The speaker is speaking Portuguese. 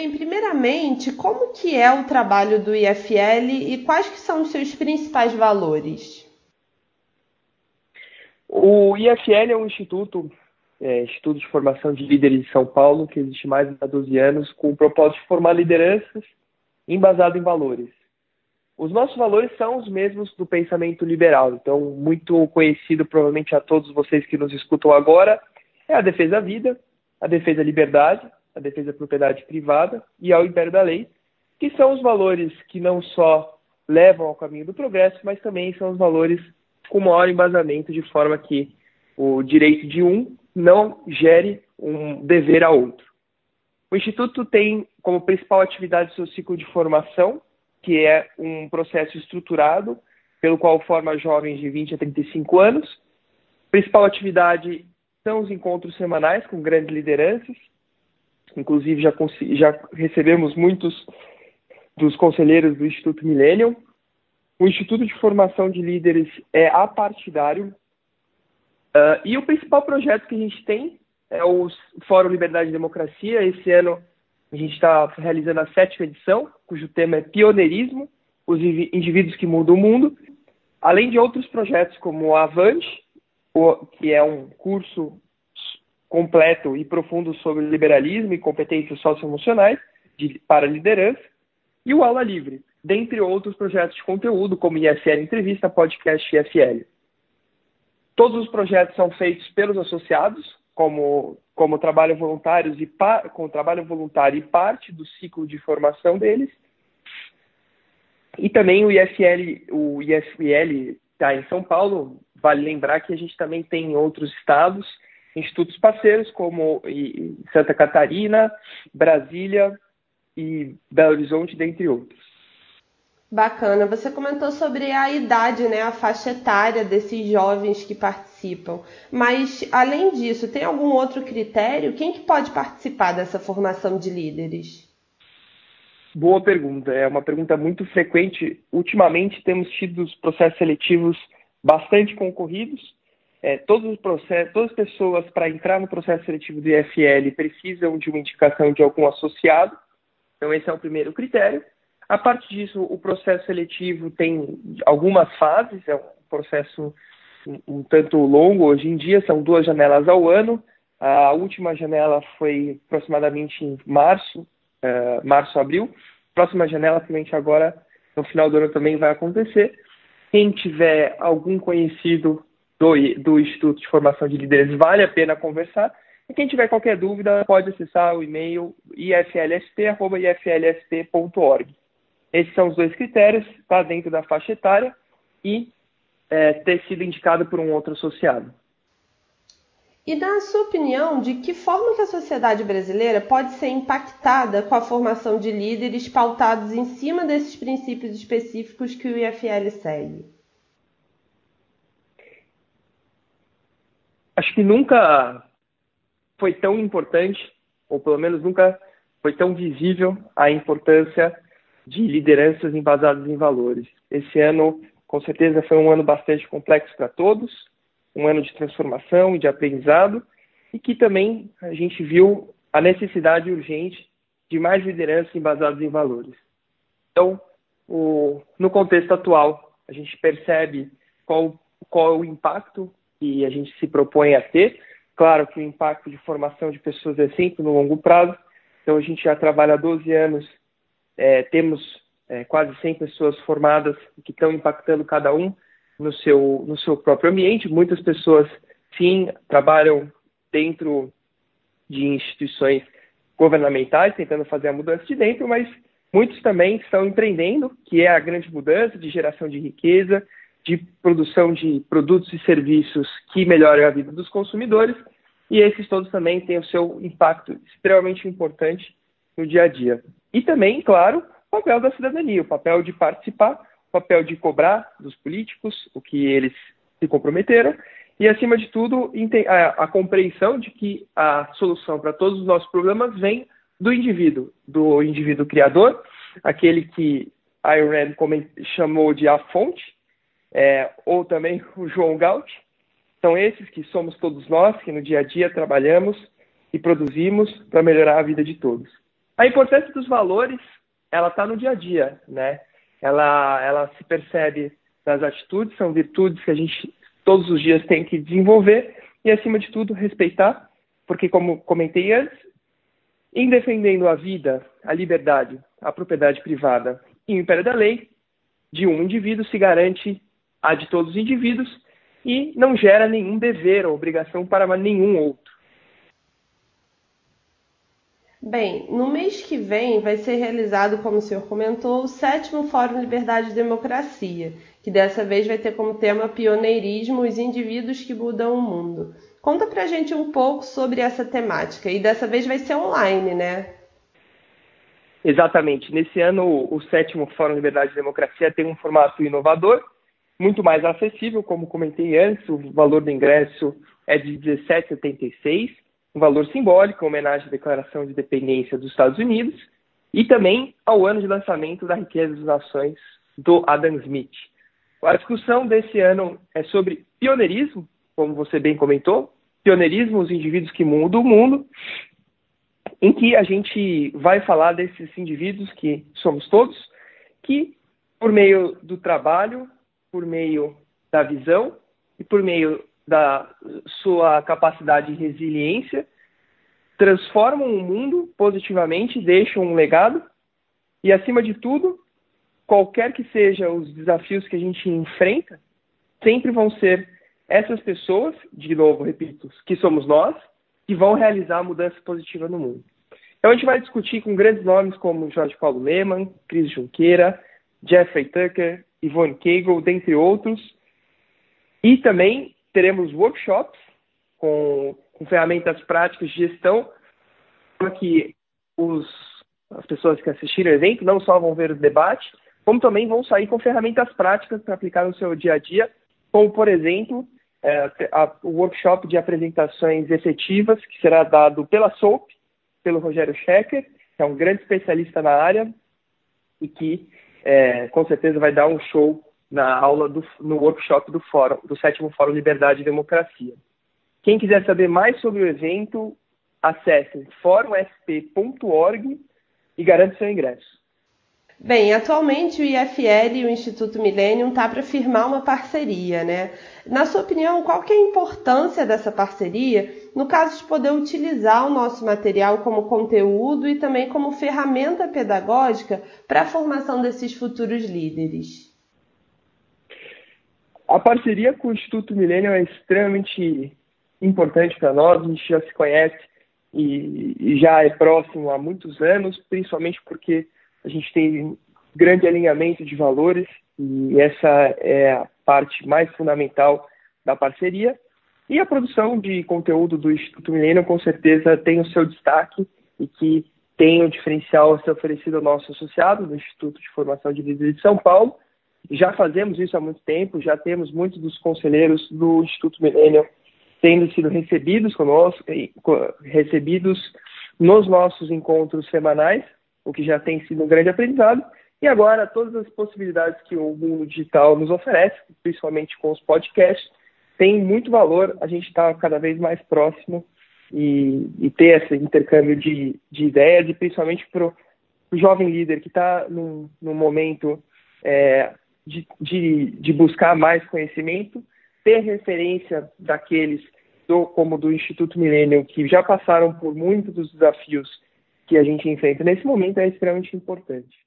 Bem, primeiramente, como que é o trabalho do IFL e quais que são os seus principais valores? O IFL é um instituto, é, Instituto de Formação de Líderes de São Paulo, que existe mais de 12 anos, com o propósito de formar lideranças embasado em valores. Os nossos valores são os mesmos do pensamento liberal, então, muito conhecido provavelmente a todos vocês que nos escutam agora, é a defesa da vida, a defesa da liberdade, a defesa da propriedade privada e ao império da lei, que são os valores que não só levam ao caminho do progresso, mas também são os valores com maior embasamento, de forma que o direito de um não gere um dever a outro. O Instituto tem como principal atividade seu ciclo de formação, que é um processo estruturado pelo qual forma jovens de 20 a 35 anos. Principal atividade são os encontros semanais com grandes lideranças, Inclusive, já, já recebemos muitos dos conselheiros do Instituto Millennium. O Instituto de Formação de Líderes é apartidário. Uh, e o principal projeto que a gente tem é o Fórum Liberdade e Democracia. Esse ano a gente está realizando a sétima edição, cujo tema é Pioneirismo, os indivíduos que mudam o mundo. Além de outros projetos como o Avante, que é um curso completo e profundo sobre liberalismo e competências socioemocionais de, para liderança, e o Aula Livre, dentre outros projetos de conteúdo, como IFL Entrevista, Podcast e IFL. Todos os projetos são feitos pelos associados, como, como trabalho voluntários e com trabalho voluntário e parte do ciclo de formação deles. E também o IFL, o IFL está em São Paulo. Vale lembrar que a gente também tem em outros estados institutos parceiros como Santa Catarina, Brasília e Belo Horizonte, dentre outros. Bacana. Você comentou sobre a idade, né, a faixa etária desses jovens que participam. Mas além disso, tem algum outro critério? Quem que pode participar dessa formação de líderes? Boa pergunta. É uma pergunta muito frequente. Ultimamente temos tido os processos seletivos bastante concorridos é, todos os processos, todas as pessoas para entrar no processo seletivo do IFL precisam de uma indicação de algum associado. Então esse é o primeiro critério. A partir disso, o processo seletivo tem algumas fases, é um processo um, um tanto longo hoje em dia, são duas janelas ao ano. A última janela foi aproximadamente em março, uh, março, abril. Próxima janela, provavelmente agora, no final do ano também vai acontecer. Quem tiver algum conhecido do, do Instituto de Formação de Líderes, vale a pena conversar. E quem tiver qualquer dúvida, pode acessar o e-mail iflsp.iflsp.org. Esses são os dois critérios, está dentro da faixa etária e é, ter sido indicado por um outro associado. E na sua opinião, de que forma que a sociedade brasileira pode ser impactada com a formação de líderes pautados em cima desses princípios específicos que o IFL segue? Acho que nunca foi tão importante, ou pelo menos nunca foi tão visível a importância de lideranças embasadas em valores. Esse ano, com certeza, foi um ano bastante complexo para todos, um ano de transformação e de aprendizado, e que também a gente viu a necessidade urgente de mais lideranças embasadas em valores. Então, o, no contexto atual, a gente percebe qual, qual é o impacto que a gente se propõe a ter. Claro que o impacto de formação de pessoas é sempre no longo prazo, então a gente já trabalha há 12 anos, é, temos é, quase 100 pessoas formadas que estão impactando cada um no seu, no seu próprio ambiente. Muitas pessoas, sim, trabalham dentro de instituições governamentais, tentando fazer a mudança de dentro, mas muitos também estão empreendendo, que é a grande mudança de geração de riqueza, de produção de produtos e serviços que melhorem a vida dos consumidores, e esses todos também têm o seu impacto extremamente importante no dia a dia. E também, claro, o papel da cidadania, o papel de participar, o papel de cobrar dos políticos o que eles se comprometeram, e, acima de tudo, a compreensão de que a solução para todos os nossos problemas vem do indivíduo, do indivíduo criador, aquele que Ayn Rand chamou de a fonte, é, ou também o João Gaut. São esses que somos todos nós, que no dia a dia trabalhamos e produzimos para melhorar a vida de todos. A importância dos valores, ela está no dia a dia, né? Ela, ela se percebe nas atitudes, são virtudes que a gente todos os dias tem que desenvolver e, acima de tudo, respeitar, porque, como comentei antes, em defendendo a vida, a liberdade, a propriedade privada e o império da lei, de um indivíduo se garante a de todos os indivíduos e não gera nenhum dever ou obrigação para nenhum outro. Bem, no mês que vem vai ser realizado, como o senhor comentou, o sétimo Fórum Liberdade e Democracia, que dessa vez vai ter como tema pioneirismo os indivíduos que mudam o mundo. Conta pra gente um pouco sobre essa temática, e dessa vez vai ser online, né? Exatamente. Nesse ano, o sétimo Fórum Liberdade e Democracia tem um formato inovador, muito mais acessível, como comentei antes, o valor do ingresso é de 17,76, um valor simbólico, em homenagem à Declaração de Independência dos Estados Unidos, e também ao ano de lançamento da Riqueza das Nações do Adam Smith. A discussão desse ano é sobre pioneirismo, como você bem comentou, pioneirismo, os indivíduos que mudam o mundo, em que a gente vai falar desses indivíduos que somos todos, que por meio do trabalho, por meio da visão e por meio da sua capacidade de resiliência, transformam o mundo positivamente, deixam um legado e, acima de tudo, qualquer que sejam os desafios que a gente enfrenta, sempre vão ser essas pessoas, de novo, repito, que somos nós, que vão realizar a mudança positiva no mundo. Então a gente vai discutir com grandes nomes como Jorge Paulo Lehmann, Cris Junqueira, Jeffrey Tucker, Yvonne Cagle, dentre outros. E também teremos workshops com, com ferramentas práticas de gestão para que os, as pessoas que assistiram o evento não só vão ver o debate, como também vão sair com ferramentas práticas para aplicar no seu dia a dia, como, por exemplo, é, a, o workshop de apresentações efetivas, que será dado pela SOAP, pelo Rogério Schecker, que é um grande especialista na área e que é, com certeza vai dar um show na aula do, no workshop do fórum, do sétimo Fórum Liberdade e Democracia. Quem quiser saber mais sobre o evento, acesse fórumsp.org e garante seu ingresso. Bem, atualmente o IFL e o Instituto Millennium está para firmar uma parceria, né? Na sua opinião, qual que é a importância dessa parceria no caso de poder utilizar o nosso material como conteúdo e também como ferramenta pedagógica para a formação desses futuros líderes? A parceria com o Instituto Millennium é extremamente importante para nós, a gente já se conhece e já é próximo há muitos anos, principalmente porque a gente tem grande alinhamento de valores e essa é a parte mais fundamental da parceria. E a produção de conteúdo do Instituto Milênio com certeza tem o seu destaque e que tem o diferencial a ser oferecido ao nosso associado do Instituto de Formação de Líderes de São Paulo. Já fazemos isso há muito tempo, já temos muitos dos conselheiros do Instituto Milênio tendo sido recebidos conosco, recebidos nos nossos encontros semanais o que já tem sido um grande aprendizado. E agora, todas as possibilidades que o mundo digital nos oferece, principalmente com os podcasts, tem muito valor a gente estar tá cada vez mais próximo e, e, ter esse intercâmbio de, de ideias, e principalmente para o jovem líder que está num, num, momento é, de, de, de, buscar mais conhecimento, ter referência daqueles, do, como do Instituto Millennium, que já passaram por muitos dos desafios que a gente enfrenta nesse momento é extremamente importante.